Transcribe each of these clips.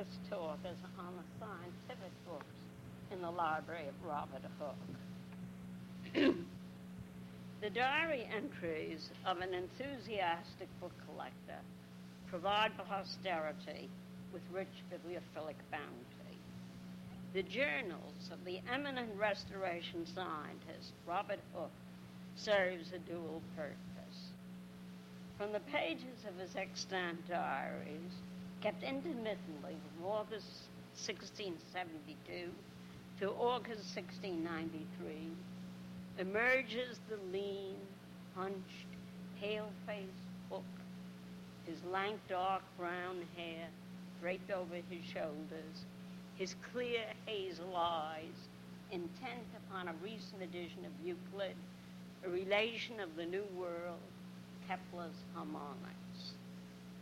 first talk is on the scientific books in the library of Robert Hooke. the diary entries of an enthusiastic book collector provide posterity with rich bibliophilic bounty. The journals of the eminent restoration scientist Robert Hooke serves a dual purpose. From the pages of his extant diaries, kept intermittently from August 1672 to August 1693, emerges the lean, hunched, pale-faced Hooke, his lank, dark brown hair draped over his shoulders, his clear hazel eyes intent upon a recent edition of Euclid, a relation of the New World, Kepler's harmonics.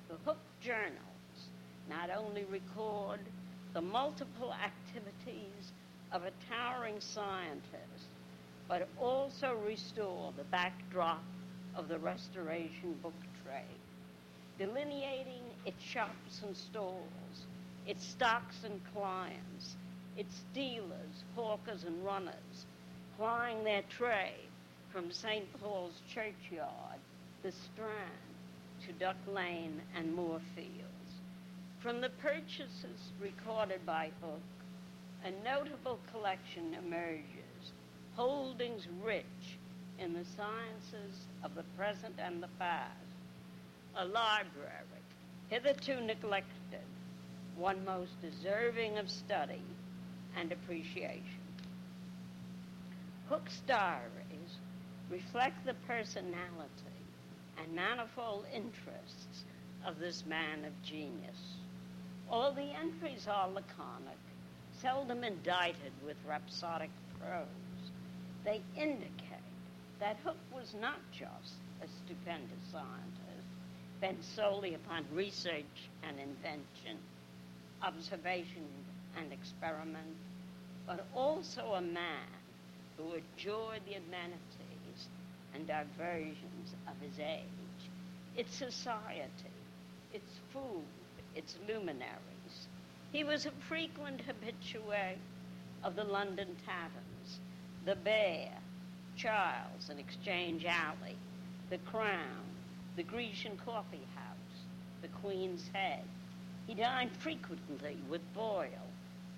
The Hooke Journal not only record the multiple activities of a towering scientist, but also restore the backdrop of the restoration book trade, delineating its shops and stalls, its stocks and clients, its dealers, hawkers, and runners, plying their trade from St. Paul's churchyard, the Strand, to Duck Lane and Moorfield. From the purchases recorded by Hooke, a notable collection emerges, holdings rich in the sciences of the present and the past. A library, hitherto neglected, one most deserving of study and appreciation. Hooke's diaries reflect the personality and manifold interests of this man of genius. All the entries are laconic, seldom indicted with rhapsodic prose. They indicate that Hooke was not just a stupendous scientist, bent solely upon research and invention, observation and experiment, but also a man who enjoyed the amenities and diversions of his age, its society, its food, its luminaries. He was a frequent habitué of the London taverns, the Bear, Charles and Exchange Alley, the Crown, the Grecian Coffee House, the Queen's Head. He dined frequently with Boyle,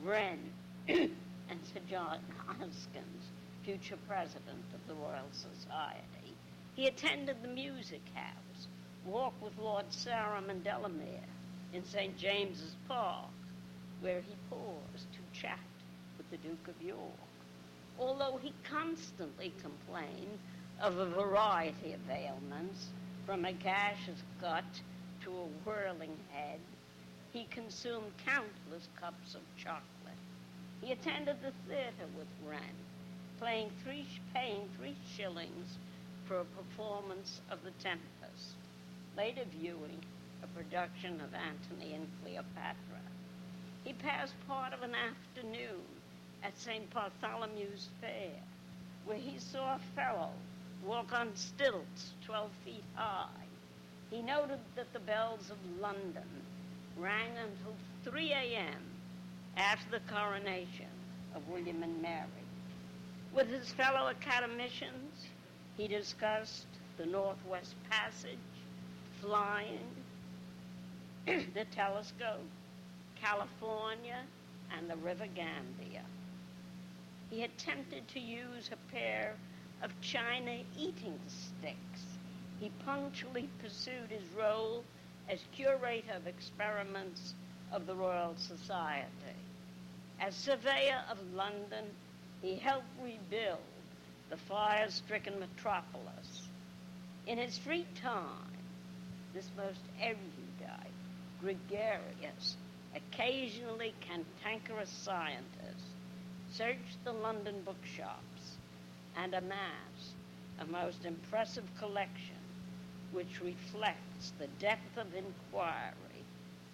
Wren, and Sir John Hoskins, future president of the Royal Society. He attended the music house, walked with Lord Sarum and Delamere, in St. James's Park, where he paused to chat with the Duke of York. Although he constantly complained of a variety of ailments, from a gaseous gut to a whirling head, he consumed countless cups of chocolate. He attended the theater with Wren, playing three, paying three shillings for a performance of The Tempest, later viewing a production of Antony and Cleopatra. He passed part of an afternoon at St. Bartholomew's Fair, where he saw a fellow walk on stilts 12 feet high. He noted that the bells of London rang until 3 a.m. after the coronation of William and Mary. With his fellow academicians, he discussed the Northwest Passage, flying, the telescope, California, and the River Gambia. He attempted to use a pair of china eating sticks. He punctually pursued his role as curator of experiments of the Royal Society. As surveyor of London, he helped rebuild the fire-stricken metropolis. In his free time, this most erudite gregarious, occasionally cantankerous scientist searched the London bookshops and amassed a most impressive collection which reflects the depth of inquiry,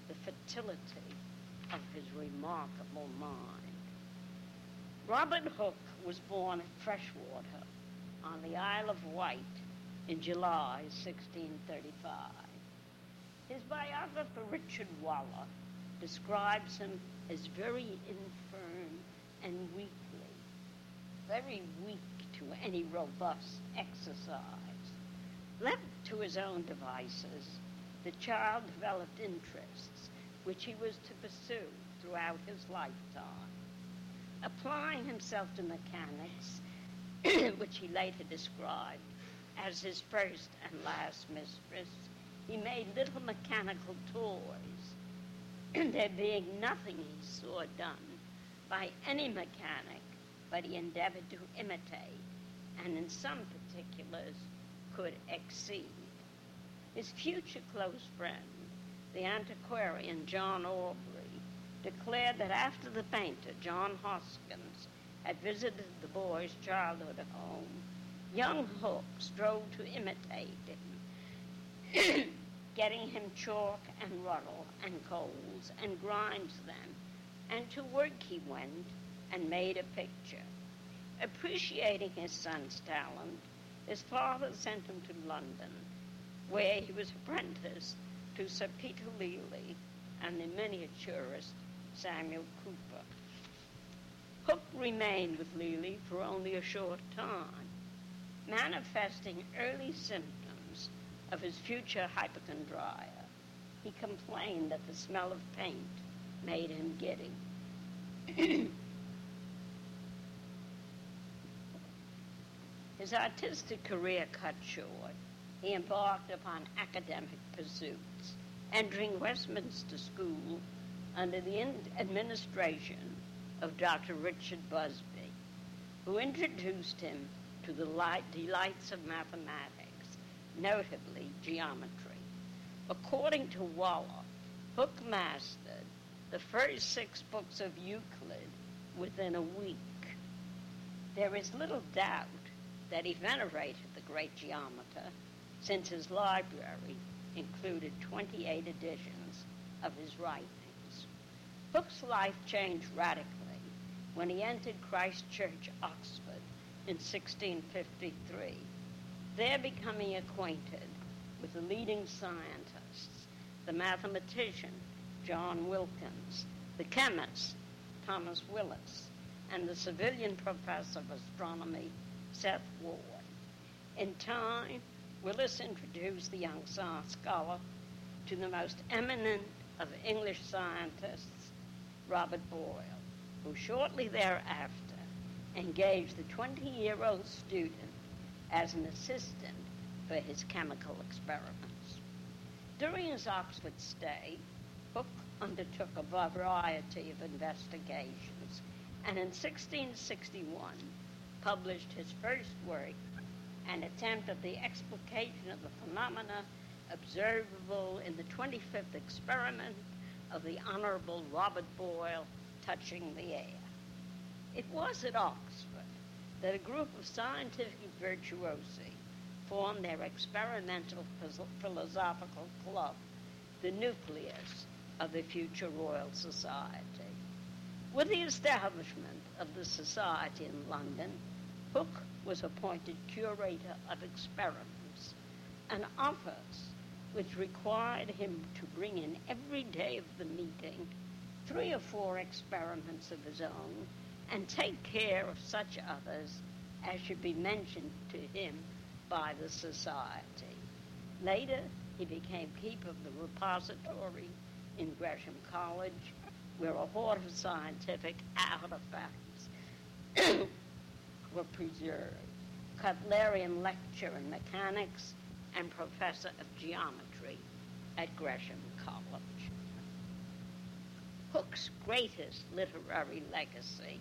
the fertility of his remarkable mind. Robert Hooke was born at Freshwater on the Isle of Wight in July 1635. His biographer, Richard Waller, describes him as very infirm and weakly, very weak to any robust exercise. Left to his own devices, the child developed interests which he was to pursue throughout his lifetime. Applying himself to mechanics, which he later described as his first and last mistress, he made little mechanical toys, there being nothing he saw done by any mechanic, but he endeavored to imitate, and in some particulars could exceed. His future close friend, the antiquarian John Aubrey, declared that after the painter, John Hoskins, had visited the boy's childhood home, young Hooke strove to imitate him, getting him chalk and ruddle and coals and grinds them, and to work he went and made a picture. Appreciating his son's talent, his father sent him to London where he was apprenticed to Sir Peter Lely and the miniaturist Samuel Cooper. Hooke remained with Lely for only a short time, manifesting early symptoms of his future hypochondria. He complained that the smell of paint made him giddy. his artistic career cut short he embarked upon academic pursuits, entering Westminster School under the administration of Dr. Richard Busby, who introduced him to the light, delights of mathematics, notably geometry. According to Waller, Hooke mastered the first six books of Euclid within a week. There is little doubt that he venerated the great geometer since his library included 28 editions of his writings. Hooke's life changed radically when he entered Christ Church, Oxford in 1653, there becoming acquainted with the leading scientists, the mathematician John Wilkins, the chemist Thomas Willis, and the Savilian professor of astronomy Seth Ward. In time, Willis introduced the young science scholar to the most eminent of English scientists, Robert Boyle, who shortly thereafter engaged the 20 year old student as an assistant for his chemical experiments. During his Oxford stay, Hooke undertook a variety of investigations and in 1661 published his first work an attempt at the explication of the phenomena observable in the 25th experiment of the Honorable Robert Boyle touching the air. It was at Oxford that a group of scientific virtuosi formed their experimental philosophical club, the nucleus of the future Royal Society. With the establishment of the society in London, Hooke was appointed curator of experiments, an office which required him to bring in every day of the meeting three or four experiments of his own and take care of such others as should be mentioned to him by the society. Later, he became keeper of the repository in Gresham College, where a hoard of scientific artifacts were preserved. Cutlerian lecturer in mechanics and professor of geometry at Gresham College. Hooke's greatest literary legacy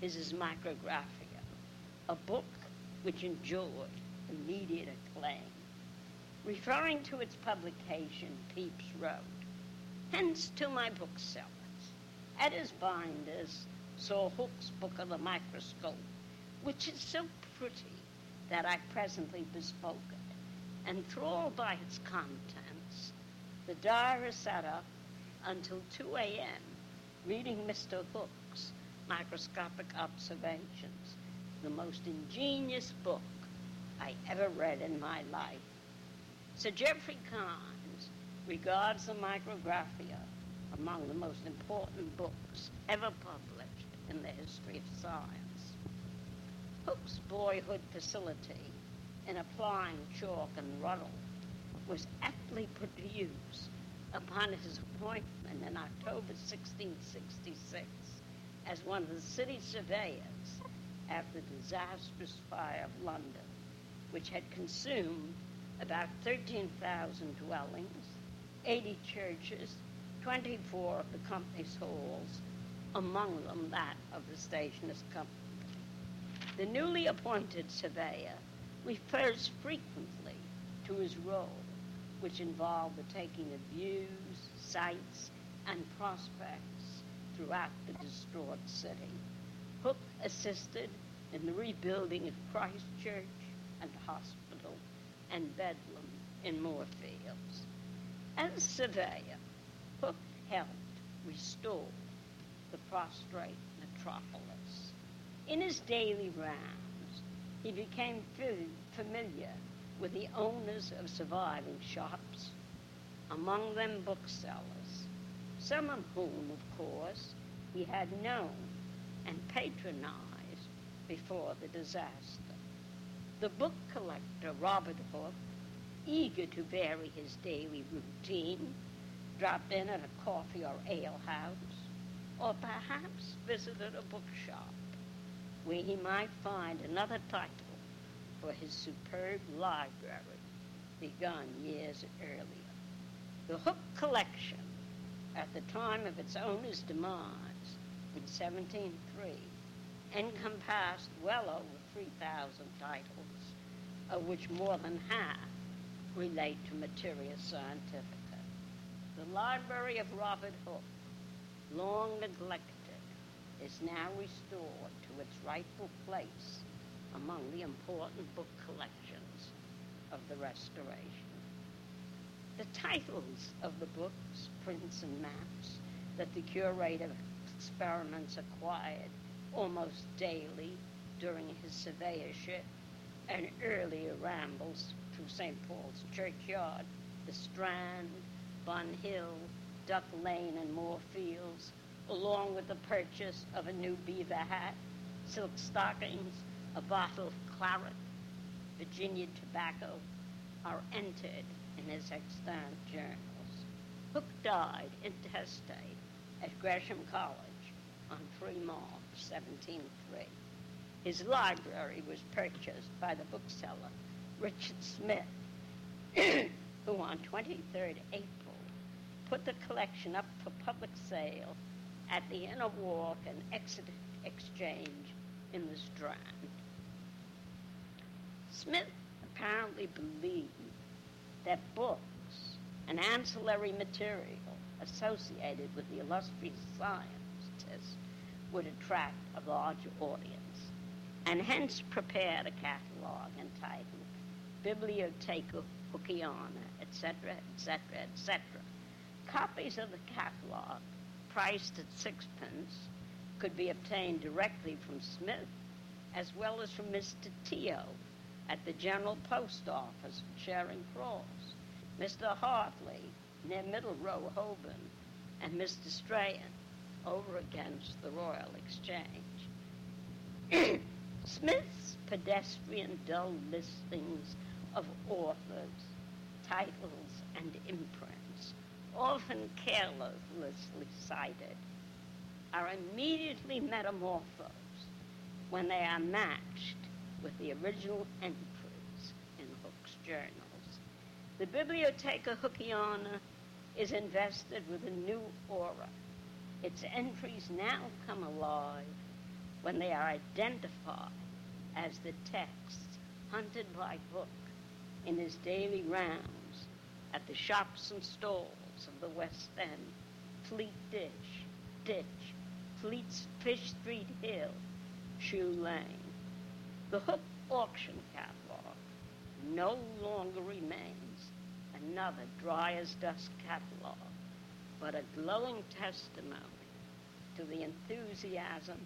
is his Micrographia, a book which enjoyed immediate acclaim. Referring to its publication, Pepys wrote, Hence to my booksellers. At his binders saw Hooke's book of the microscope which is so pretty that I presently bespoke it. Enthralled by its contents, the diary sat up until 2 a.m. reading Mr. Hooke's microscopic observations, the most ingenious book I ever read in my life. Sir Geoffrey Keynes regards the Micrographia among the most important books ever published in the history of science. Hooke's boyhood facility in applying chalk and ruddle was aptly put to use upon his appointment in October 1666 as one of the city surveyors after the disastrous fire of London, which had consumed about 13,000 dwellings, 80 churches, 24 of the company's halls, among them that of the stationer's company. The newly appointed surveyor refers frequently to his role, which involved the taking of views, sites, and prospects throughout the destroyed city. Hooke assisted in the rebuilding of Christ Church and Hospital and Bedlam in Moorfields. As surveyor, Hooke helped restore the prostrate metropolis. In his daily rounds, he became familiar with the owners of surviving shops, among them booksellers, some of whom, of course, he had known and patronized before the disaster. The book collector, Robert Hooke, eager to vary his daily routine, dropped in at a coffee or ale house, or perhaps visited a bookshop where he might find another title for his superb library begun years earlier. The Hooke collection, at the time of its owner's demise in 1703, encompassed well over 3,000 titles, of which more than half relate to materia scientifica. The library of Robert Hooke, long neglected, is now restored to its rightful place among the important book collections of the Restoration. The titles of the books, prints, and maps that the curator experiments acquired almost daily during his surveyorship and earlier rambles through St. Paul's Churchyard, the Strand, Bun Hill, Duck Lane, and Moorfields, along with the purchase of a new beaver hat, silk stockings, a bottle of claret, Virginia tobacco, are entered in his extant journals. Hooke died intestate at Gresham College on 3 March 1703. His library was purchased by the bookseller Richard Smith, who on 23rd April put the collection up for public sale at the Inner Walk and Exeter Exchange in the Strand. Smith apparently believed that books and ancillary material associated with the illustrious scientist would attract a larger audience, and hence prepared a catalog entitled Bibliotheca Hookiana, etc., etc., etc. Copies of the catalog, priced at sixpence, could be obtained directly from Smith as well as from Mr. Teo at the General Post Office in Charing Cross, Mr. Hartley near Middle Row, Holborn, and Mr. Strahan over against the Royal Exchange. Smith's pedestrian dull listings of authors, titles, and imprints, often carelessly cited, are immediately metamorphosed when they are matched with the original entries in Hooke's journals. The Bibliotheca Hookiana is invested with a new aura. Its entries now come alive when they are identified as the texts hunted by Hooke in his daily rounds at the shops and stalls of the West End, Fleet Ditch, Ditch, Fleet Fish Street Hill, Shoe Lane. The Hooke auction catalog no longer remains another dry as dust catalog, but a glowing testimony to the enthusiasm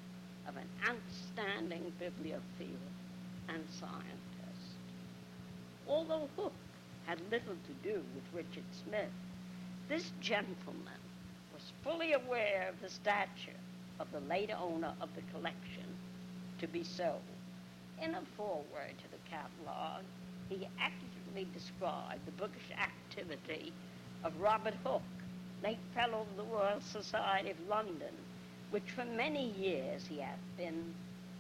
of an outstanding bibliophile and scientist. Although Hooke had little to do with Richard Smith, this gentleman was fully aware of the stature of the late owner of the collection to be sold. In a foreword to the catalogue, he accurately described the bookish activity of Robert Hooke, late Fellow of the Royal Society of London, which for many years he had been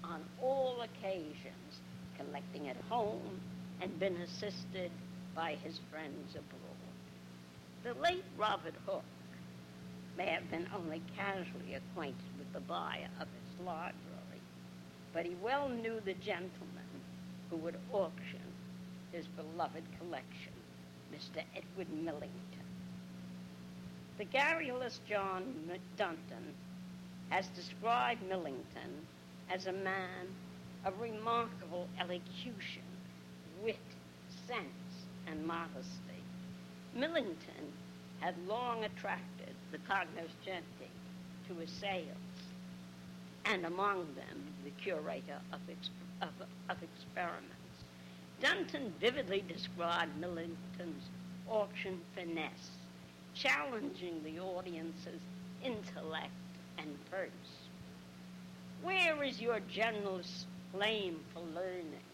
on all occasions collecting at home and been assisted by his friends abroad. The late Robert Hooke may have been only casually acquainted with the buyer of his library, but he well knew the gentleman who would auction his beloved collection, Mr. Edward Millington. The garrulous John Dunton has described Millington as a man of remarkable elocution, wit, sense, and modesty. Millington had long attracted the cognoscenti to his sales, and among them the curator of, of, of experiments. Dunton vividly described Millington's auction finesse, challenging the audience's intellect and purse. Where is your general's flame for learning?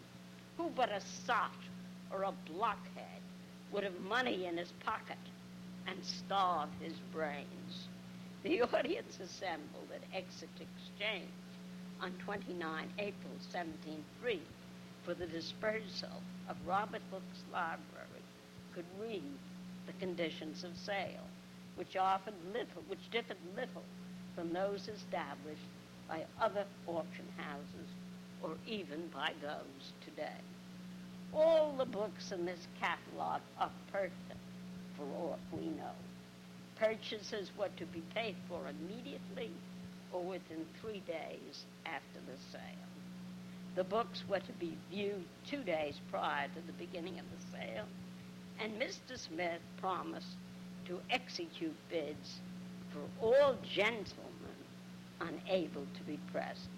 Who but a sot or a blockhead would have money in his pocket and starve his brains? The audience assembled at Exeter Exchange on 29 April 1703 for the dispersal of Robert Hooke's library could read the conditions of sale, which offered little, which differed little from those established by other auction houses or even by those today. All the books in this catalog are perfect for aught we know. Purchases were to be paid for immediately or within three days after the sale. The books were to be viewed two days prior to the beginning of the sale, and Mr. Smith promised to execute bids for all gentlemen unable to be present.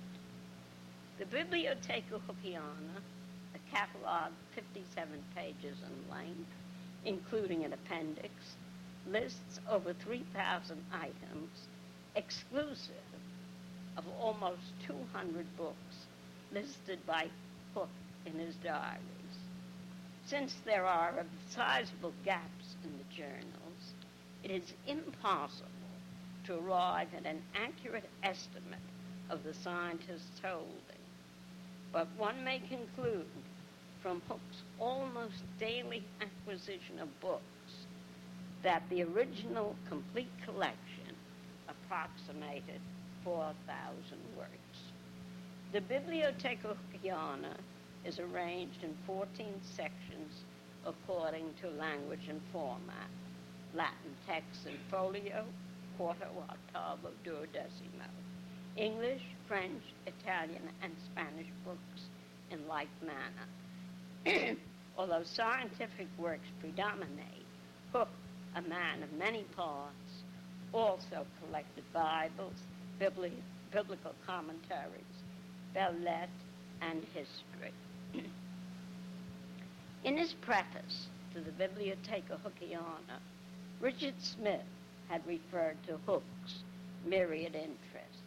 The Bibliotheca Hookiana, a catalog 57 pages in length, including an appendix, lists over 3,000 items exclusive of almost 200 books listed by Hooke in his diaries. Since there are sizable gaps in the journals, it is impossible to arrive at an accurate estimate of the scientist's holding. But one may conclude from Hooke's almost daily acquisition of books that the original complete collection approximated 4,000 works. The Bibliotheca Hookiana is arranged in 14 sections according to language and format. Latin text in folio, quarto, octavo, duodecimo. English, French, Italian, and Spanish books in like manner. Although scientific works predominate, Hooke, a man of many parts, also collected Bibles, bibli- biblical commentaries, lettres, and history. in his preface to the Bibliotheca Hookiana, Richard Smith had referred to Hooke's myriad interests.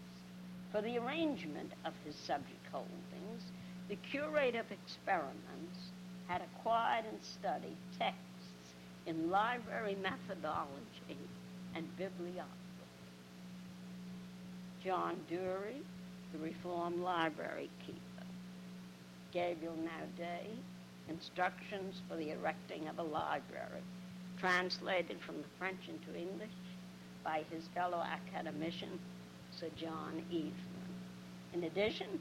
For the arrangement of his subject holdings, the curator of experiments had acquired and studied texts in library methodology and bibliography. John Dury, the Reformed Library Keeper. Gabriel Naudé, Instructions for the Erecting of a Library, translated from the French into English by his fellow academician, Sir John Evelyn. In addition,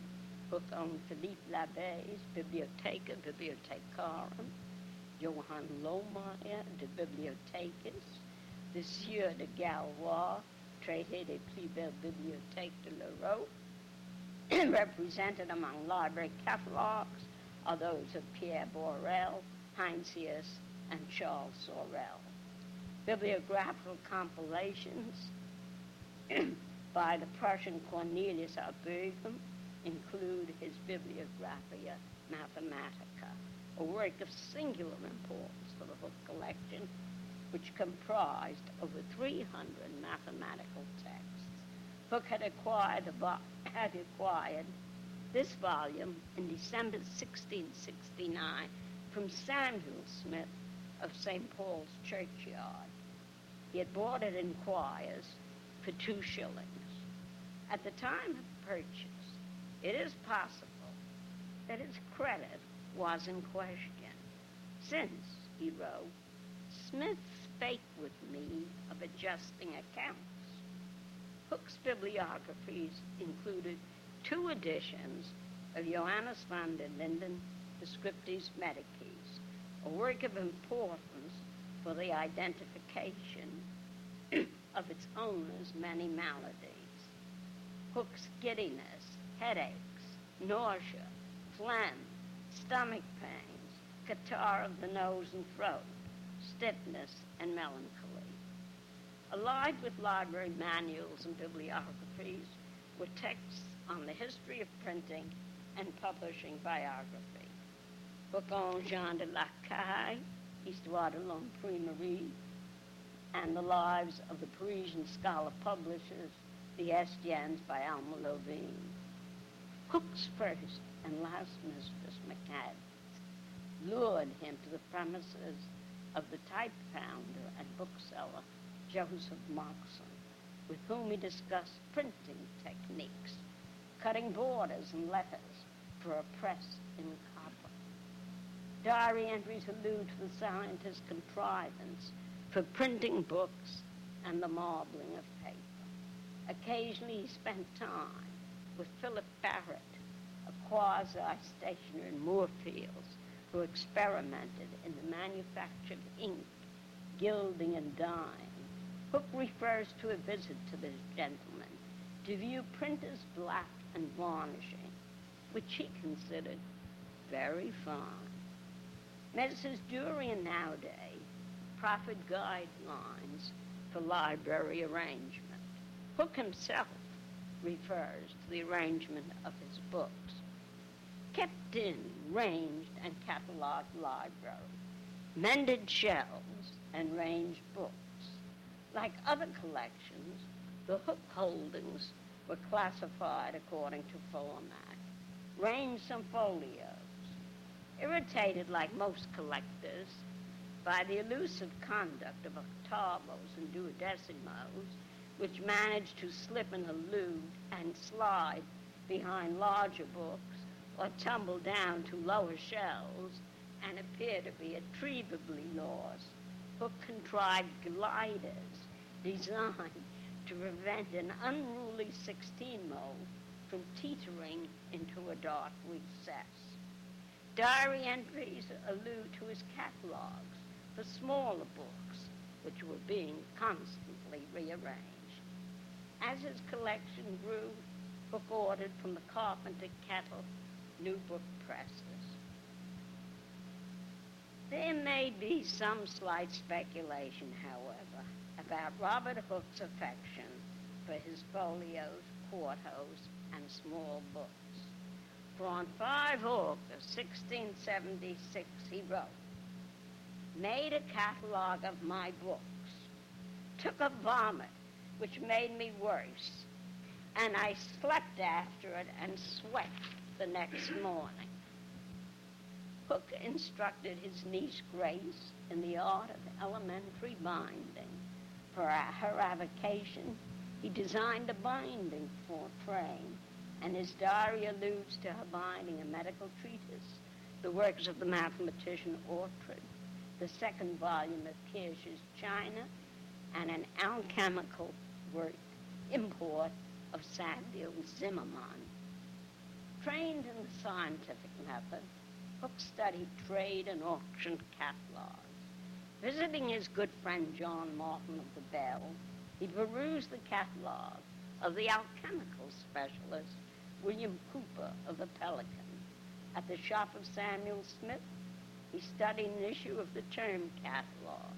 book on Philippe Labbe's Bibliotheca Bibliothecarum, Johann Lomeier de Bibliothecis, the Sieur de Gallois, Traité des plus belles bibliothèques de l'Europe, represented among library catalogues are those of Pierre Borel, Heinsius, and Charles Sorel. Bibliographical compilations by the Prussian Cornelius à Beughem include his Bibliographia Mathematica, a work of singular importance for the Hooke collection which comprised over 300 mathematical texts. Hooke had acquired, had acquired this volume in December 1669 from Samuel Smith of St. Paul's Churchyard. He had bought it in quires for two shillings. At the time of purchase, it is possible that his credit was in question, since, he wrote, Smith spake with me of adjusting accounts. Hooke's bibliographies included two editions of Johannes van der Linden, the Scriptis Medicis, a work of importance for the identification of its owner's many maladies. Hooke's giddiness, headaches, nausea, phlegm, stomach pains, catarrh of the nose and throat, stiffness, and melancholy. Allied with library manuals and bibliographies were texts on the history of printing and publishing biography. Book on Jean de la Caille, Histoire de l'Imprimerie, and the lives of the Parisian scholar publishers, the Estiennes by Almeloveen. Hooke's first and last mistress, McCadden, lured him to the premises of the type founder and bookseller, Joseph Moxon, with whom he discussed printing techniques cutting borders and letters for a press in copper. Diary entries allude to the scientist's contrivance for printing books and the marbling of paper. Occasionally he spent time with Philip Barrett, a quasi-stationer in Moorfields, who experimented in the manufacture of ink, gilding, and dyeing. Hooke refers to a visit to this gentleman to view printers' black and varnishing, which he considered very fine. Messrs. Dury and Naudé proffered guidelines for library arrangement. Hooke himself refers to the arrangement of his books. Kept in, ranged, and cataloged library, mended shelves, and ranged books. Like other collections, the Hooke holdings were classified according to format, ranged some folios. Irritated like most collectors by the elusive conduct of octavos and duodecimos, which managed to slip and elude and slide behind larger books or tumble down to lower shelves and appear to be irretrievably lost, Hooke contrived gliders designed to prevent an unruly 16 mold from teetering into a dark recess. Diary entries allude to his catalogs for smaller books, which were being constantly rearranged. As his collection grew, Hooke ordered from the Carpenter Kettle new book presses. There may be some slight speculation, however, about Robert Hooke's affection for his folios, quartos, and small books. For on 5 August 1676 he wrote, made a catalog of my books, took a vomit which made me worse, and I slept after it and sweat the next morning. Hooke instructed his niece Grace in the art of elementary binding for her avocation, he designed a binding for frame, and his diary alludes to her binding a medical treatise, the works of the mathematician Oughtred, the second volume of Kirch's China, and an alchemical work, import of Samuel Zimmermann. Trained in the scientific method, Hooke studied trade and auction catalogs. Visiting his good friend John Martin of the Bell, he perused the catalogue of the alchemical specialist William Cooper of the Pelican. At the shop of Samuel Smith, he studied an issue of the term catalogue,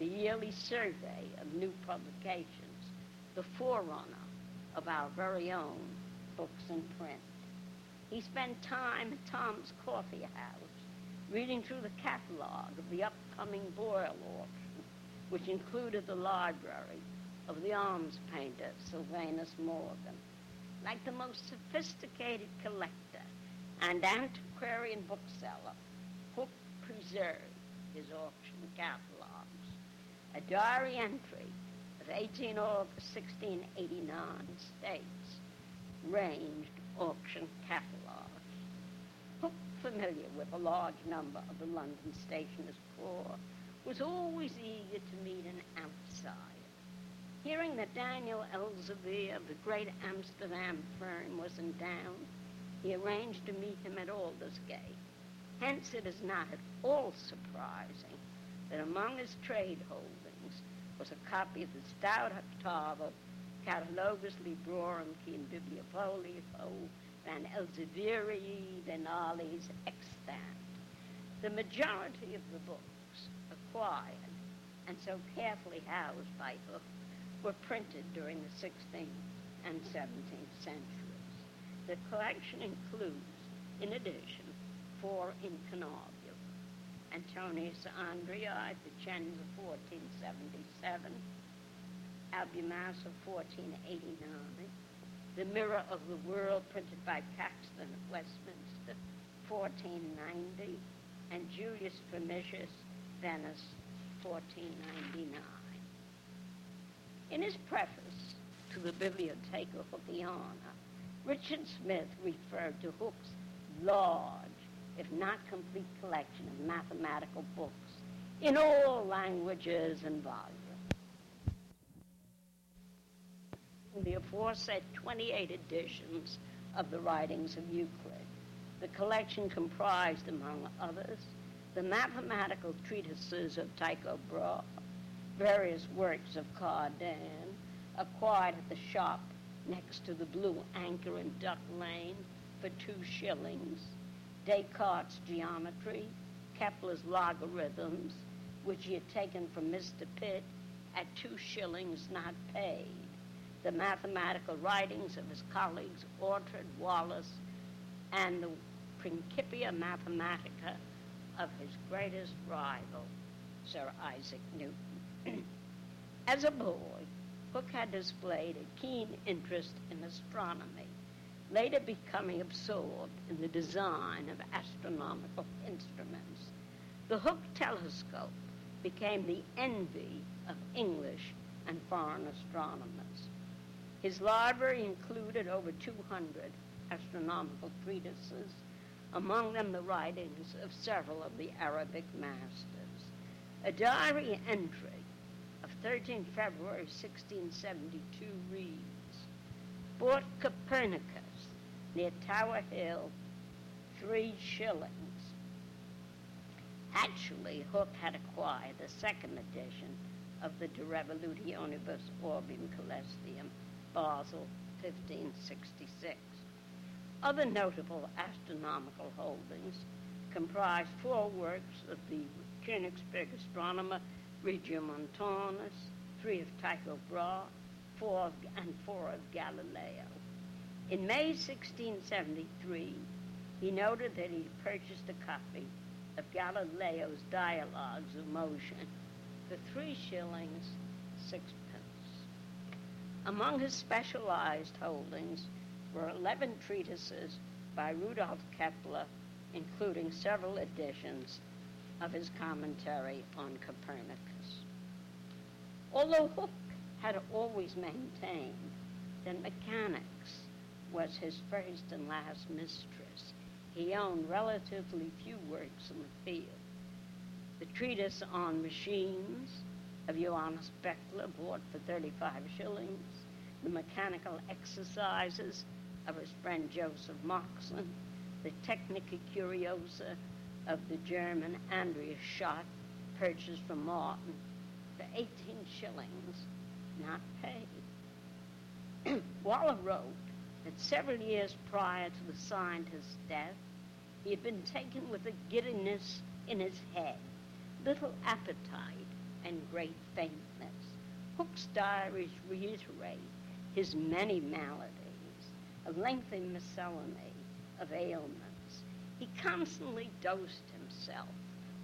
the yearly survey of new publications, the forerunner of our very own books in print. He spent time at Tom's Coffee House reading through the catalogue of the upcoming Boyle auction, which included the library of the arms painter Sylvanus Morgan. Like the most sophisticated collector and antiquarian bookseller, Hooke preserved his auction catalogs. A diary entry of 18 August 1689 states, ranged auction catalogs. Hooke, familiar with a large number of the London stationers' corps, was always eager to meet an outsider. Hearing that Daniel Elzevir of the great Amsterdam firm was in town, he arranged to meet him at Aldersgate. Hence, it is not at all surprising that among his trade holdings was a copy of the stout octavo Catalogus Librorum Quim Bibliopolio van Elzeviri Denali's extant. The majority of the books acquired and so carefully housed by Hooke were printed during the 16th and 17th centuries. The collection includes, in addition, four inconarbules, Antonius Andreae, Vicenza 1477, Albumassa 1489, The Mirror of the World, printed by Caxton at Westminster, 1490, and Julius Firmicus Venice, 1499. In his preface to the Bibliotheca Hookiana, Richard Smith referred to Hooke's large, if not complete, collection of mathematical books in all languages and volumes. The aforesaid 28 editions of the writings of Euclid. The collection comprised, among others, the mathematical treatises of Tycho Brahe, various works of Cardan, acquired at the shop next to the Blue Anchor in Duck Lane for two shillings, Descartes' geometry, Kepler's logarithms, which he had taken from Mr. Pitt at two shillings not paid, the mathematical writings of his colleagues Oughtred, Wallis, and the Principia Mathematica of his greatest rival, Sir Isaac Newton. As a boy, Hooke had displayed a keen interest in astronomy, later becoming absorbed in the design of astronomical instruments. The Hooke telescope became the envy of English and foreign astronomers. His library included over 200 astronomical treatises among them the writings of several of the Arabic masters. A diary entry of 13 February 1672 reads, Bought Copernicus near Tower Hill, three shillings. Actually, Hooke had acquired the second edition of the De Revolutionibus Orbium Coelestium, Basel, 1566. Other notable astronomical holdings comprise four works of the Königsberg astronomer Regiomontanus, three of Tycho Brahe, four of, and four of Galileo. In May 1673, he noted that he purchased a copy of Galileo's Dialogues of Motion for three shillings, sixpence. Among his specialized holdings were 11 treatises by Rudolf Kepler, including several editions of his commentary on Copernicus. Although Hooke had always maintained that mechanics was his first and last mistress, he owned relatively few works in the field. The treatise on machines of Johannes Beckler, bought for 35 shillings, the mechanical exercises of his friend Joseph Moxon, the Technica Curiosa of the German Andreas Schott, purchased from Martin for 18 shillings, not paid. Waller wrote that several years prior to the scientist's death, he had been taken with a giddiness in his head, little appetite, and great faintness. Hooke's diaries reiterate his many maladies a lengthy miscellany of ailments. He constantly dosed himself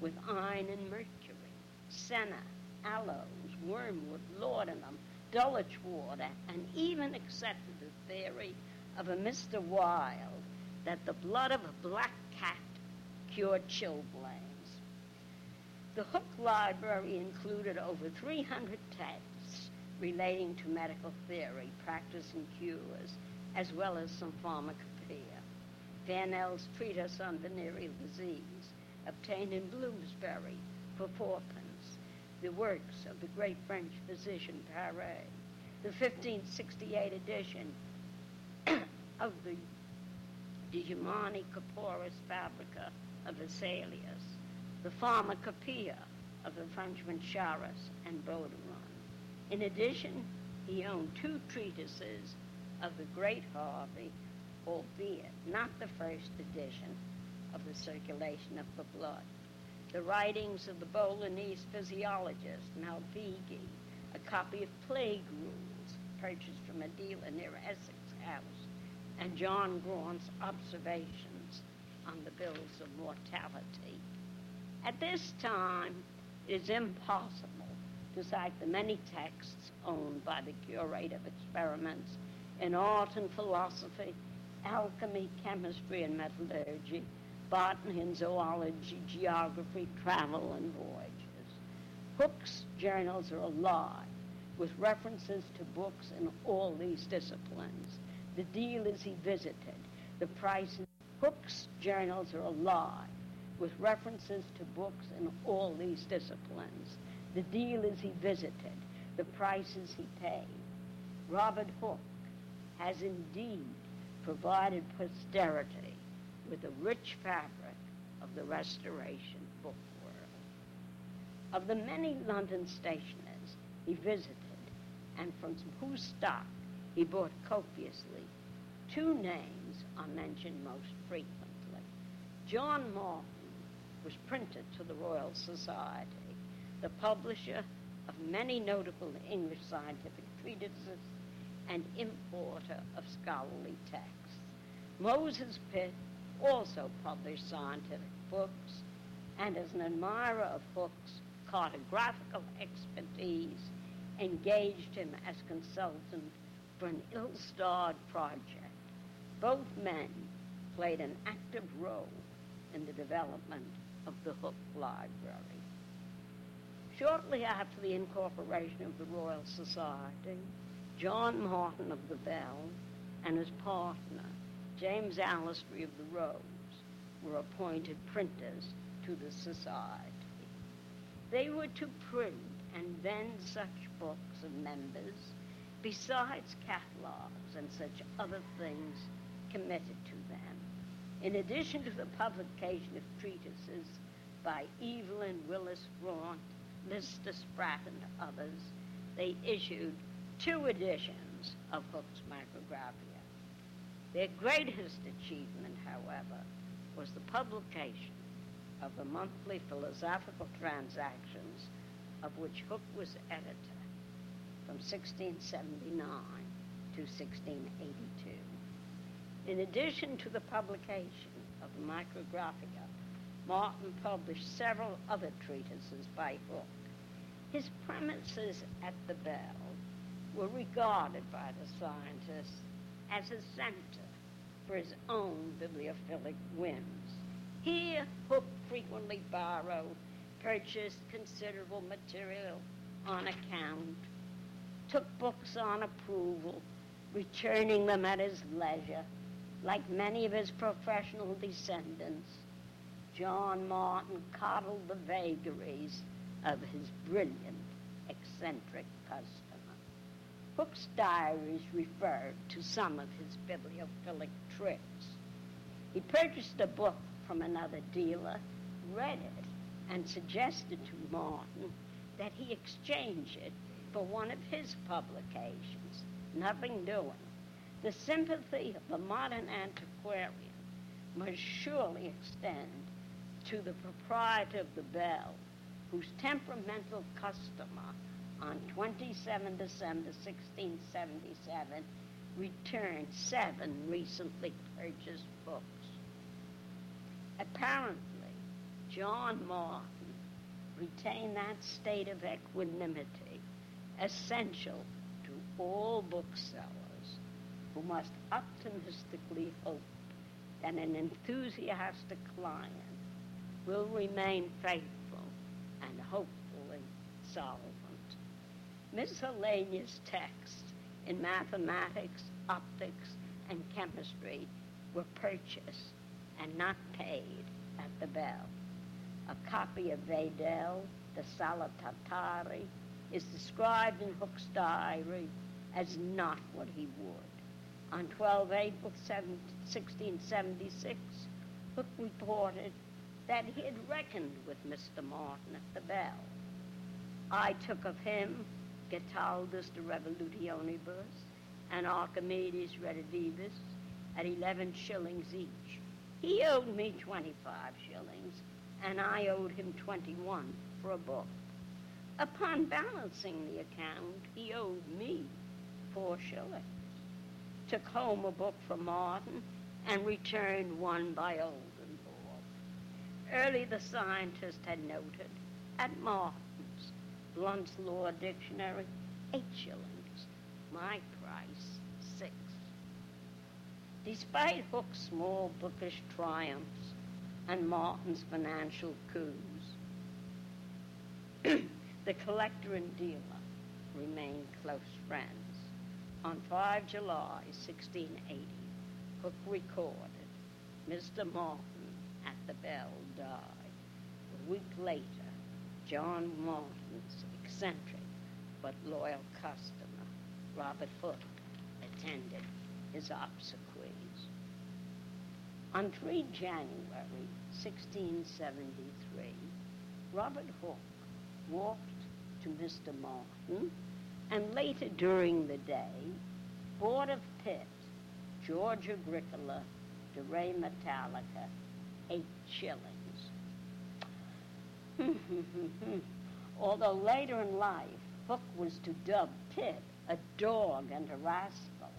with iron and mercury, senna, aloes, Wormwood, Laudanum, Dulwich Water, and even accepted the theory of a Mr. Wild that the blood of a black cat cured chilblains. The Hooke Library included over 300 texts relating to medical theory, practice, and cures, as well as some pharmacopoeia. Varnell's treatise on venereal disease, obtained in Bloomsbury for fourpence, the works of the great French physician Paré, the 1568 edition of the De Humani Corporis Fabrica of Vesalius, the Pharmacopoeia of the Frenchman Charras and Baudouin. In addition, he owned two treatises of the great Harvey, albeit not the first edition of the circulation of the blood. The writings of the Bolognese physiologist Malpighi, a copy of Plague Rules purchased from a dealer near Essex House, and John Graunt's observations on the bills of mortality. At this time, it is impossible to cite the many texts owned by the curate of experiments in art and philosophy, alchemy, chemistry and metallurgy, botany and zoology, geography, travel and voyages. Hooke's journals are alive with references to books in all these disciplines, the dealers he visited, the prices. Hooke's journals are alive with references to books in all these disciplines, the dealers he visited, the prices he paid. Robert Hooke has indeed provided posterity with the rich fabric of the Restoration book world. Of the many London stationers he visited, and from whose stock he bought copiously, two names are mentioned most frequently. John Martin was printed to the Royal Society, the publisher of many notable English scientific treatises and importer of scholarly texts. Moses Pitt also published scientific books, and as an admirer of Hooke's cartographical expertise, engaged him as consultant for an ill-starred project. Both men played an active role in the development of the Hooke Library. Shortly after the incorporation of the Royal Society, John Martin of the Bell and his partner, James Allestry of the Rose, were appointed printers to the society. They were to print and vend such books of members, besides catalogs and such other things committed to. In addition to the publication of treatises by Evelyn Willis Graunt, Lister Sprat, and others, they issued two editions of Hooke's Micrographia. Their greatest achievement, however, was the publication of the monthly philosophical transactions of which Hooke was editor from 1679 to 1682. In addition to the publication of the Micrographia, Martin published several other treatises by Hooke. His premises at the Bell were regarded by the scientists as a center for his own bibliophilic whims. Here, Hooke frequently borrowed, purchased considerable material on account, took books on approval, returning them at his leisure, like many of his professional descendants. John Martin coddled the vagaries of his brilliant, eccentric cousin. Hooke's diaries refer to some of his bibliophilic tricks. He purchased a book from another dealer, read it, and suggested to Martin that he exchange it for one of his publications. Nothing doing. The sympathy of the modern antiquarian must surely extend to the proprietor of the Bell, whose temperamental customer on 27 December 1677 returned seven recently purchased books. Apparently, John Martin retained that state of equanimity essential to all booksellers who must optimistically hope that an enthusiastic client will remain faithful and hopefully solvent. Miscellaneous texts in mathematics, optics, and chemistry were purchased and not paid at the bell. A copy of Wedel, the Salatatari, is described in Hooke's diary as not what he would. On 12 April 1676, Hooke reported that he had reckoned with Mr. Martin at the bell. I took of him Getaldus de Revolutionibus and Archimedes Redivivus at 11 shillings each. He owed me 25 shillings, and I owed him 21 for a book. Upon balancing the account, he owed me four shillings. Took home a book from Martin and returned one by Oldenburg. Early the scientist had noted at Martin's Blount's Law Dictionary, eight shillings. My price, six. Despite Hooke's small bookish triumphs and Martin's financial coups, the collector and dealer remained close friends. On 5 July 1680, Hooke recorded, Mr. Martin at the Bell died. A week later, John Martin's eccentric but loyal customer, Robert Hooke, attended his obsequies. On 3 January 1673, Robert Hooke walked to Mr. Martin and later during the day bought of Pitt George Agricola de Re Metallica, eight shillings. Although later in life Hooke was to dub Pitt a dog and a rascal,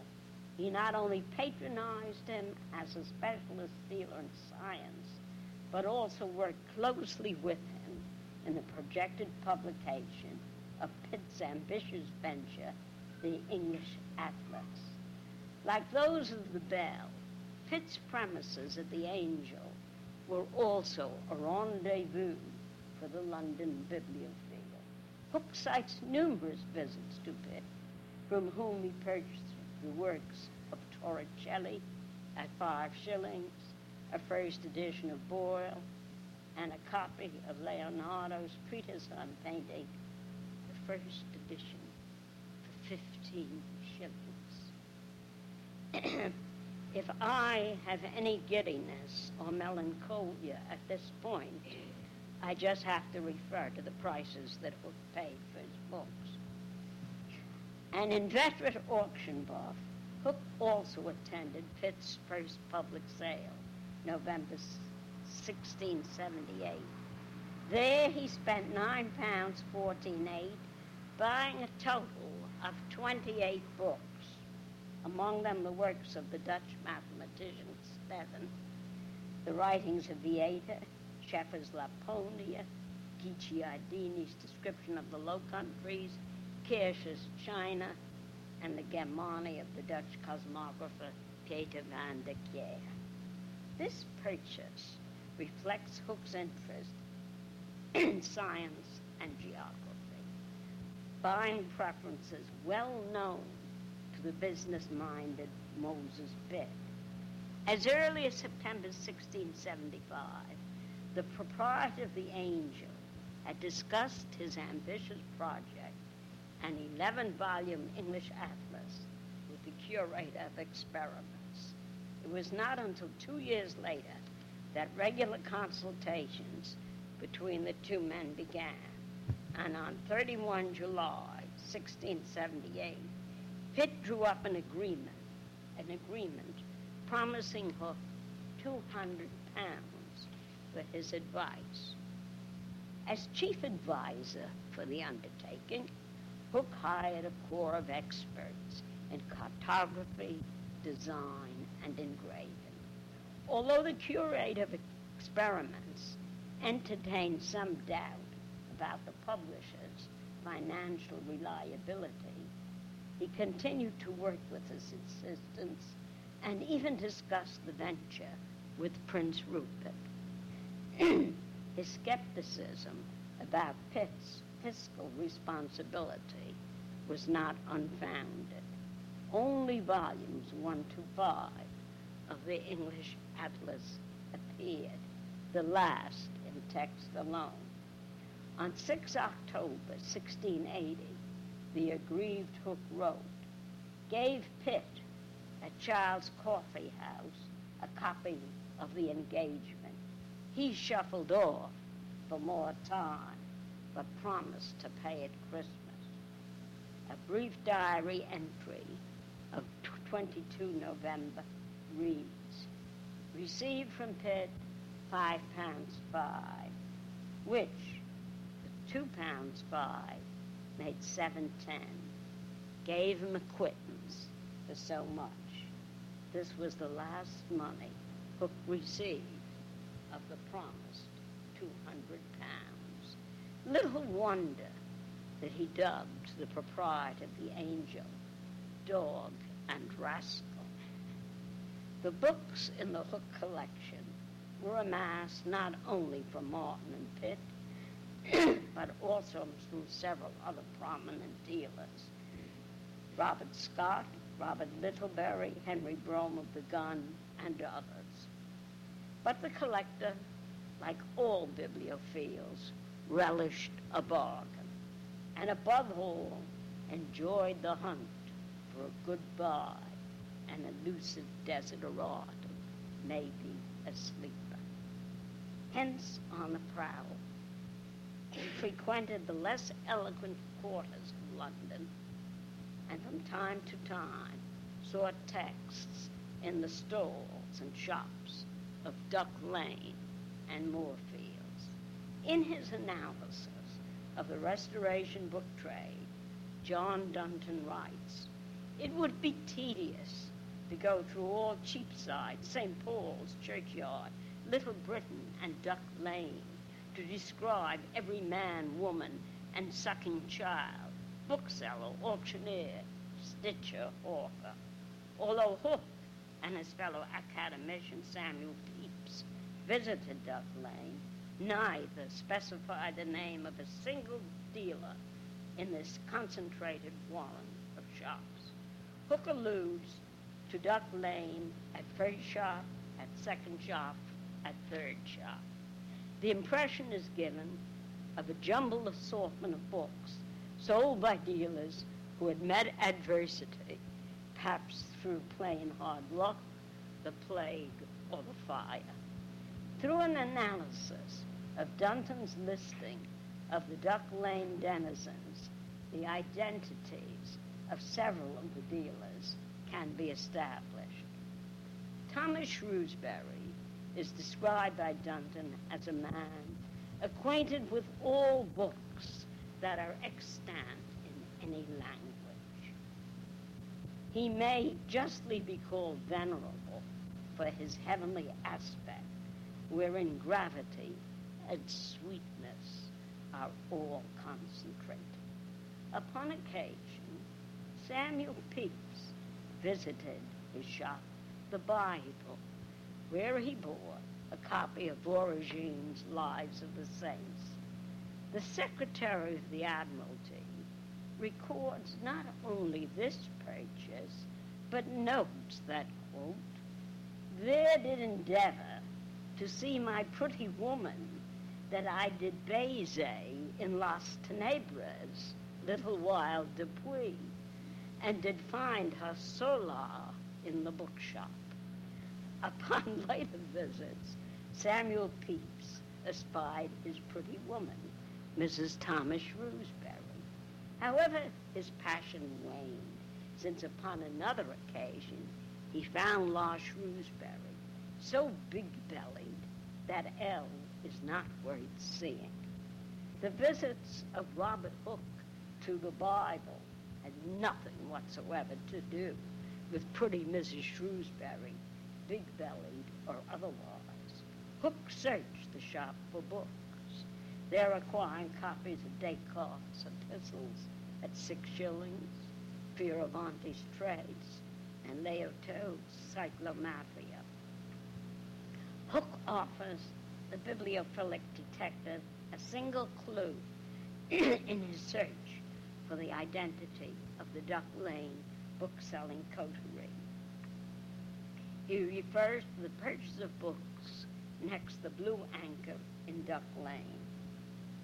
he not only patronized him as a specialist dealer in science, but also worked closely with him in the projected publication of Pitt's ambitious venture, the English Atlas. Like those of the Bell, Pitt's premises at the Angel were also a rendezvous for the London bibliophile. Hooke cites numerous visits to Pitt, from whom he purchased the works of Torricelli at five shillings, a first edition of Boyle, and a copy of Leonardo's treatise on painting, first edition, for 15 shillings. if I have any giddiness or melancholia at this point, I just have to refer to the prices that Hooke paid for his books. An inveterate auction buff, Hooke also attended Pitt's first public sale, November 1678. There he spent nine pounds fourteen eight, buying a total of 28 books, among them the works of the Dutch mathematician Stevin, the writings of Vieta, Scheffer's Laponia, Guicciardini's description of the Low Countries, Kircher's China, and the Germania of the Dutch cosmographer Pieter van der Kere. This purchase reflects Hooke's interest in science and geography, buying preferences well known to the business-minded Moses Pitt. As early as September 1675, the proprietor of the Angel had discussed his ambitious project, an 11-volume English atlas with the curator of experiments. It was not until two years later that regular consultations between the two men began. And on 31 July 1678, Pitt drew up an agreement, an agreement promising Hooke 200 pounds for his advice. As chief advisor for the undertaking, Hooke hired a corps of experts in cartography, design, and engraving. Although the curator of experiments entertained some doubt about the publishers financial reliability, he continued to work with his assistants and even discussed the venture with Prince Rupert. his skepticism about Pitt's fiscal responsibility was not unfounded. Only volumes 1 to 5 of the English Atlas appeared, the last in text alone. On 6 October 1680, the aggrieved Hooke wrote, gave Pitt at Charles Coffee House a copy of the engagement. He shuffled off for more time, but promised to pay at Christmas. A brief diary entry of 22 November reads, received from Pitt five pounds five, which two pounds five made seven ten. Gave him a quittance for so much. This was the last money Hooke received of the promised two hundred pounds. Little wonder that he dubbed the proprietor the Angel dog and rascal. The books in the Hooke collection were amassed not only from Martin and Pitt, but also through several other prominent dealers. Robert Scott, Robert Littlebury, Henry Brome of the Gun, and others. But the collector, like all bibliophiles, relished a bargain, and above all, enjoyed the hunt for a good buy and elusive desiderata, maybe a sleeper. Hence, on the prowl, he frequented the less eloquent quarters of London and from time to time saw texts in the stalls and shops of Duck Lane and Moorfields. In his analysis of the Restoration book trade, John Dunton writes, It would be tedious to go through all Cheapside, St. Paul's Churchyard, Little Britain, and Duck Lane to describe every man, woman, and sucking child, bookseller, auctioneer, stitcher, hawker. Although Hooke and his fellow academician Samuel Pepys visited Duck Lane, neither specified the name of a single dealer in this concentrated warren of shops. Hooke alludes to Duck Lane at first shop, at second shop, at third shop. The impression is given of a jumbled assortment of books sold by dealers who had met adversity, perhaps through plain hard luck, the plague, or the fire. Through an analysis of Dunton's listing of the Duck Lane denizens, the identities of several of the dealers can be established. Thomas Shrewsbury is described by Dunton as a man acquainted with all books that are extant in any language. He may justly be called venerable for his heavenly aspect, wherein gravity and sweetness are all concentrated. Upon occasion, Samuel Pepys visited his shop, the Bible, where he bought a copy of Origene's Lives of the Saints. The Secretary of the Admiralty records not only this purchase, but notes that, quote, there did endeavor to see my pretty woman that I did baze in Las Tenebras little while depuis, and did find her sola in the bookshop. Upon later visits, Samuel Pepys espied his pretty woman, Mrs. Thomas Shrewsbury. However, his passion waned, since upon another occasion he found La Shrewsbury so big-bellied that L is not worth seeing. The visits of Robert Hooke to the Bible had nothing whatsoever to do with pretty Mrs. Shrewsbury big-bellied or otherwise. Hooke searched the shop for books. They're acquiring copies of Descartes' epistles at six shillings, Fioravanti's Trace, and Leo Toad's Cyclomathia. Hooke offers the bibliophilic detective a single clue in his search for the identity of the Duck Lane book-selling. He refers to the purchase of books next the Blue Anchor in Duck Lane.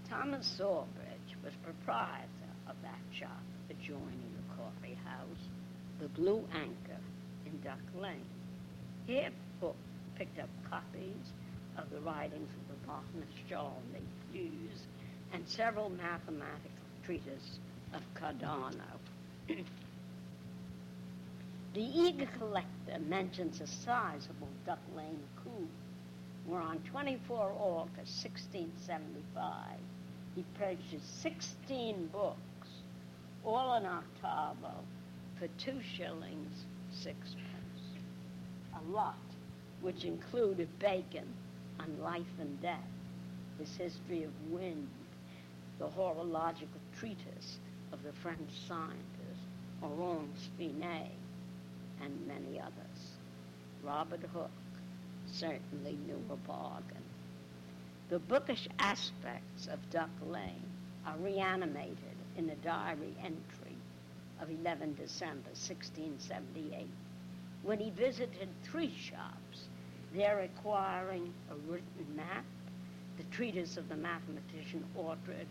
Thomas Sawbridge was proprietor of that shop adjoining the coffee house, the Blue Anchor in Duck Lane. Here Hooke picked up copies of the writings of the botanist Charles Nephews and several mathematical treatises of Cardano. the eager collector mentions a sizable Duck Lane coup, where on 24 August 1675 he purchased 16 books, all in octavo, for two shillings, sixpence. A lot, which included Bacon on life and death, his history of wind, the horological treatise of the French scientist Oronce Finé, and many others. Robert Hooke certainly knew a bargain. The bookish aspects of Duck Lane are reanimated in a diary entry of 11 December 1678 when he visited three shops, there acquiring a written map, the treatise of the mathematician Oughtred,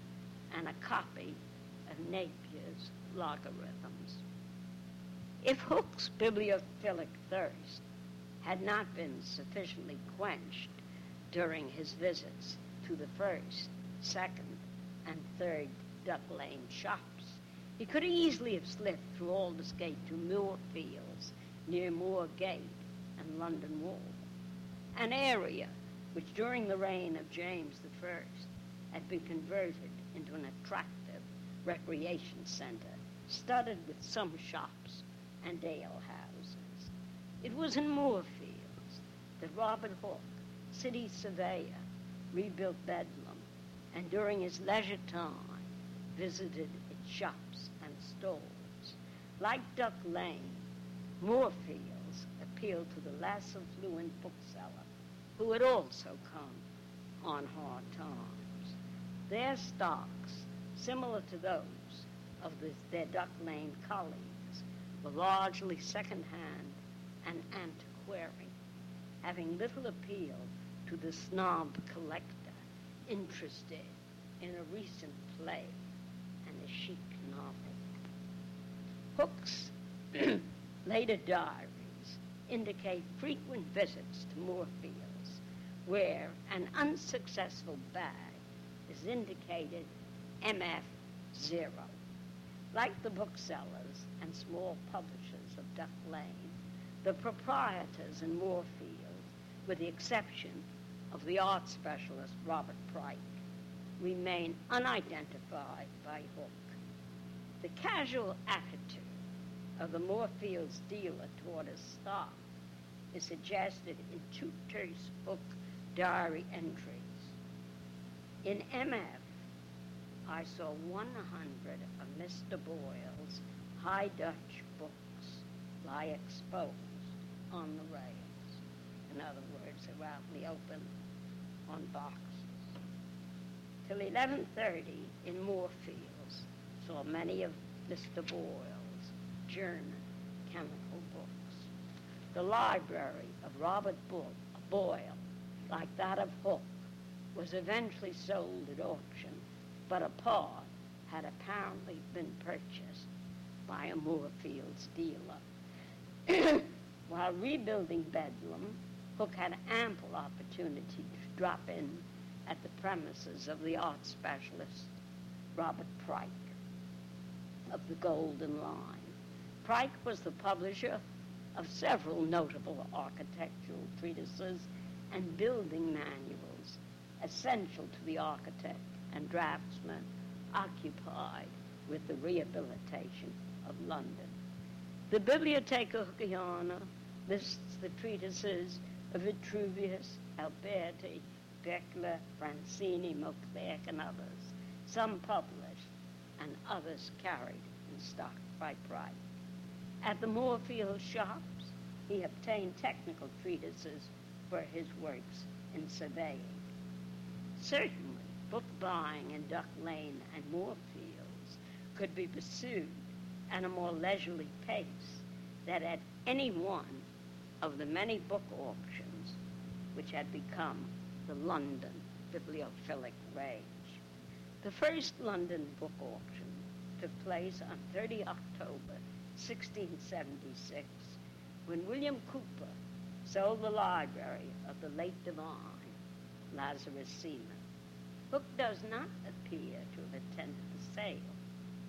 and a copy of Napier's logarithms. If Hooke's bibliophilic thirst had not been sufficiently quenched during his visits to the first, second, and third Duck Lane shops. He could easily have slipped through Aldersgate to Moorfields near Moorgate and London Wall, an area which during the reign of James I had been converted into an attractive recreation center studded with some shops and alehouses. It was in Moorfields that Robert Hooke city surveyor, rebuilt Bedlam, and during his leisure time visited its shops and stores. Like Duck Lane, Moorfields appealed to the less affluent bookseller who had also come on hard times. Their stocks, similar to those of the, their Duck Lane colleagues, largely second-hand and antiquarian, having little appeal to the snob collector interested in a recent play and a chic novel. Hooke's later diaries indicate frequent visits to Moorfields, where an unsuccessful bag is indicated MF0. Like the booksellers and small publishers of Duck Lane, the proprietors in Moorfields, with the exception of the art specialist Robert Pryke remain unidentified by Hooke. The casual attitude of the Moorfields dealer toward his stock is suggested in two terse book diary entries. In MF, I saw 100 of Mr. Boyle's High Dutch books lie exposed on the rails. In other words, they were out in the open on boxes. Till 11.30 in Moorfields saw many of Mr. Boyle's German chemical books. The library of Robert Boyle, like that of Hooke, was eventually sold at auction, but a part had apparently been purchased by a Moorfields dealer. While rebuilding Bedlam, Hooke had ample opportunity to drop in at the premises of the art specialist Robert Pryke of the Golden Line. Pryke was the publisher of several notable architectural treatises and building manuals essential to the architect and draftsman occupied with the rehabilitation of London. The Bibliotheca Hookeiana lists the treatises of Vitruvius, Alberti, Beckler, Francini, Mauclerc, and others, some published and others carried in stock by Bright. At the Moorfield shops, he obtained technical treatises for his works in surveying. Certainly, book buying in Duck Lane and Moorfields could be pursued at a more leisurely pace than at any one of the many book auctions which had become the London bibliophilic rage. The first London book auction took place on 30 October 1676 when William Cooper sold the library of the late divine Lazarus Seaman. Hooke does not appear to have attended the sale,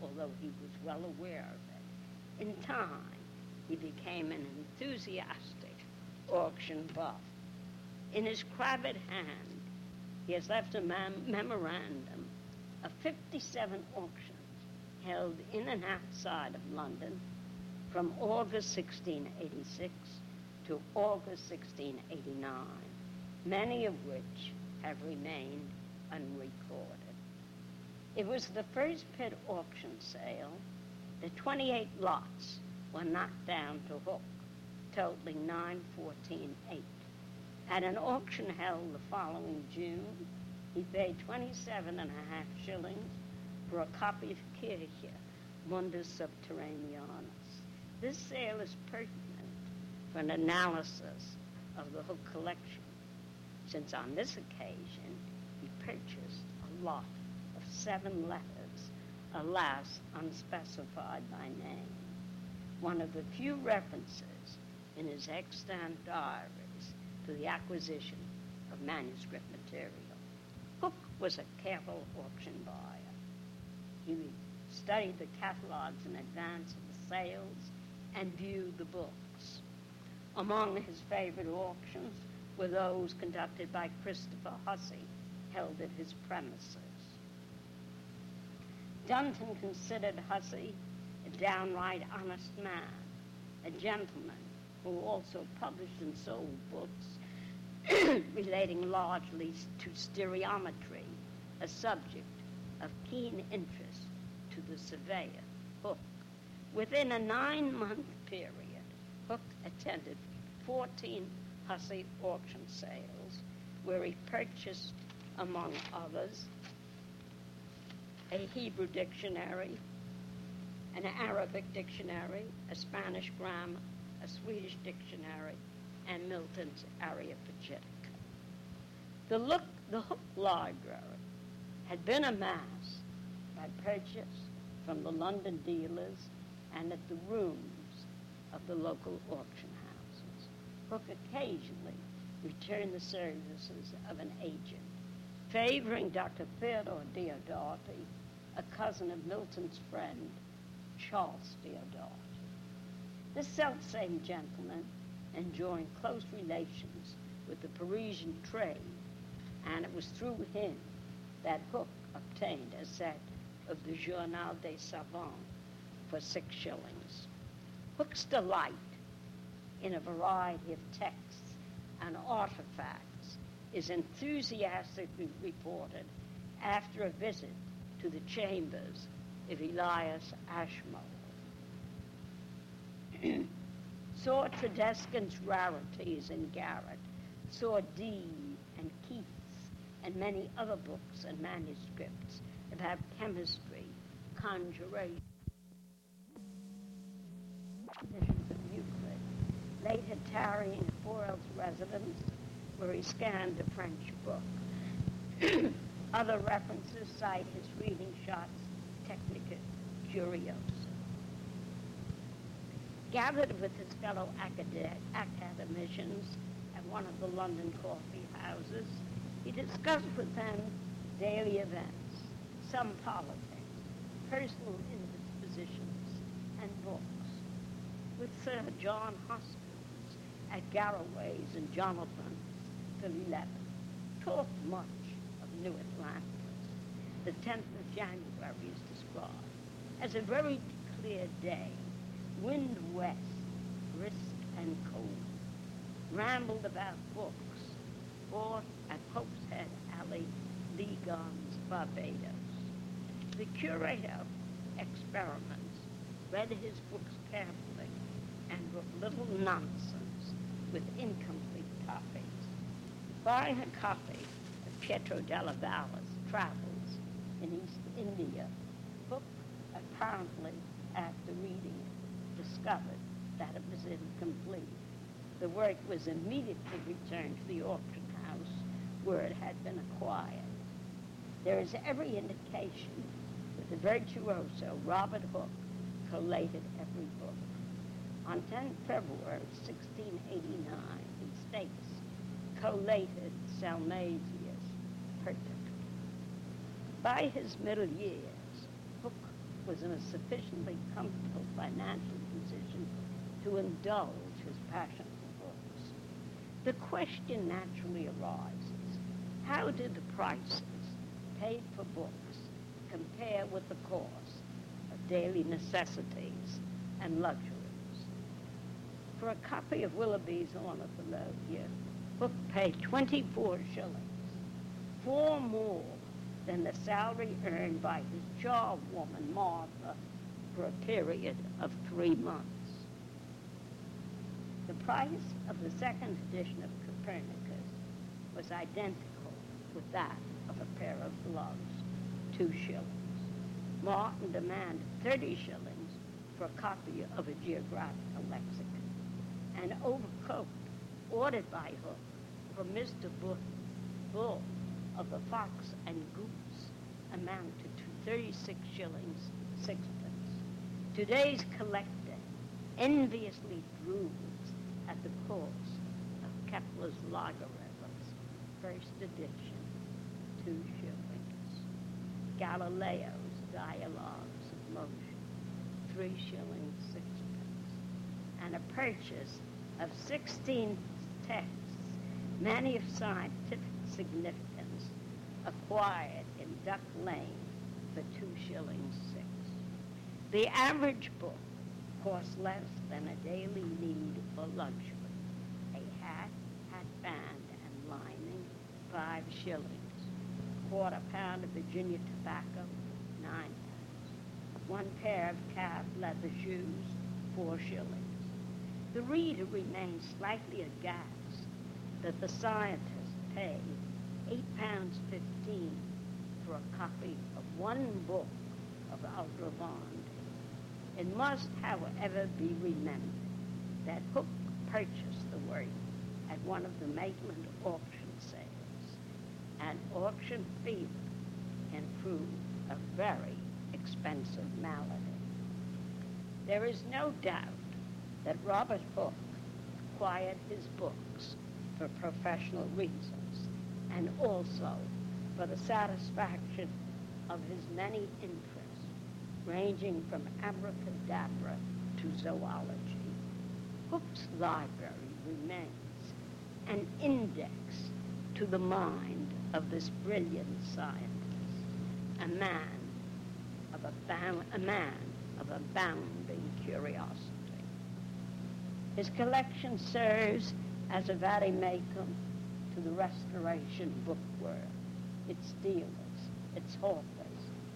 although he was well aware of it. In time, he became an enthusiastic auction buff. In his cravat hand, he has left a mem- memorandum of 57 auctions held in and outside of London from August 1686 to August 1689, many of which have remained unrecorded. It was the first Pitt auction sale. The 28 lots were knocked down to Hooke, totaling 914.8. At an auction held the following June, he paid 27 and a half shillings for a copy of Kircher, Mundus Subterraneus. This sale is pertinent for an analysis of the Hooke collection, since on this occasion he purchased a lot seven letters, alas, unspecified by name. One of the few references in his extant diaries to the acquisition of manuscript material. Hooke was a careful auction buyer. He studied the catalogs in advance of the sales and viewed the books. Among his favorite auctions were those conducted by Christopher Hussey, held at his premises. Dunton considered Hussey a downright honest man, a gentleman who also published and sold books relating largely to stereometry, a subject of keen interest to the surveyor, Hooke. Within a nine-month period, Hooke attended 14 Hussey auction sales where he purchased, among others, a Hebrew dictionary, an Arabic dictionary, a Spanish grammar, a Swedish dictionary, and Milton's Areopagitica. The, look, the Hooke Library had been amassed by purchase from the London dealers and at the rooms of the local auction houses. Hooke occasionally returned the services of an agent, favoring Dr. Theodore Diodati, a cousin of Milton's friend, Charles Diodati. This self-same gentleman enjoying close relations with the Parisian trade, and it was through him that Hooke obtained a set of the Journal des Savants for six shillings. Hooke's delight in a variety of texts and artifacts is enthusiastically reported after a visit to the chambers of Elias Ashmole. saw Tradescant's rarities in Garrett, saw Dee and Keats and many other books and manuscripts about chemistry, conjuration, editions of Euclid. Later tarrying at Forel's residence, where he scanned a French book. Other references cite his reading Schott's, Technica Curiosa. Gathered with his fellow acad- academicians at one of the London coffee houses, he discussed with them daily events, some politics, personal indispositions, and books. With Sir John Hoskins at Garraway's and Jonathan's till 11, talked much of New Atlantis. The 10th of January is described as a very clear day, wind west, brisk and cold. Rambled about books, bought at Pope's Head Alley, Ligon's, Barbados. The curator experiments read his books carefully and wrote little nonsense with incomplete copies. Buying a copy Pietro della Valle's Travels in East India, Hooke apparently, after reading discovered that it was incomplete. The work was immediately returned to the auction house where it had been acquired. There is every indication that the virtuoso Robert Hooke collated every book. On 10 February 1689, he states, collated Salmasius By his middle years, Hooke was in a sufficiently comfortable financial position to indulge his passion for books. the question naturally arises, how did the prices paid for books compare with the cost of daily necessities and luxuries? For a copy of Willughby's Ornithologia, Hooke paid 24 shillings, four more than the salary earned by his charwoman, Martha, for a period of three months. The price of the second edition of Copernicus was identical with that of a pair of gloves, two shillings. Martin demanded 30 shillings for a copy of a geographical lexicon. An overcoat ordered by Hooke from Mr. Bull of the Fox and Goose amounted to 36 shillings, sixpence. Today's collector enviously drools at the cost of Kepler's Logarithms, first edition, two shillings. Galileo's Dialogues of Motion, three shillings, sixpence. And a purchase of 16 texts, many of scientific significance, acquired in Duck Lane for two shillings six. The average book cost less than a daily need for luxury. A hat, hat band, and lining, five shillings. Quarter pound of Virginia tobacco, nine pounds. One pair of calf leather shoes, four shillings. The reader remains slightly aghast that the scientist paid eight pounds a copy of one book of Aldrovand it must, however, be remembered that Hooke purchased the work at one of the Maitland auction sales, and auction fever can prove a very expensive malady. There is no doubt that Robert Hooke acquired his books for professional reasons and also for the satisfaction of his many interests ranging from abracadabra to zoology. Hooke's library remains an index to the mind of this brilliant scientist, a man of a, a man of abounding curiosity. His collection serves as a vademecum to the restoration bookworm, its dealers, its hawkers,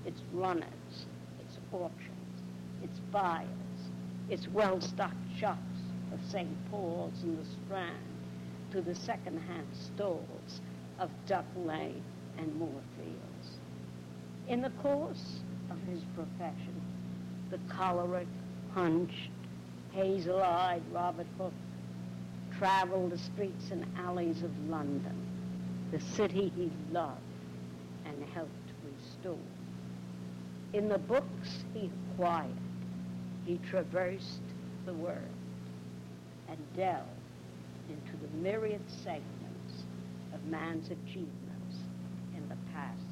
its runners, it's auctions, its buyers, its well-stocked shops of St. Paul's and the Strand, to the second-hand stalls of Duck Lane and Moorfields. In the course of his profession, the choleric, hunched, hazel-eyed Robert Hooke traveled the streets and alleys of London, the city he loved and helped restore. In the books he acquired, he traversed the world and delved into the myriad segments of man's achievements in the past.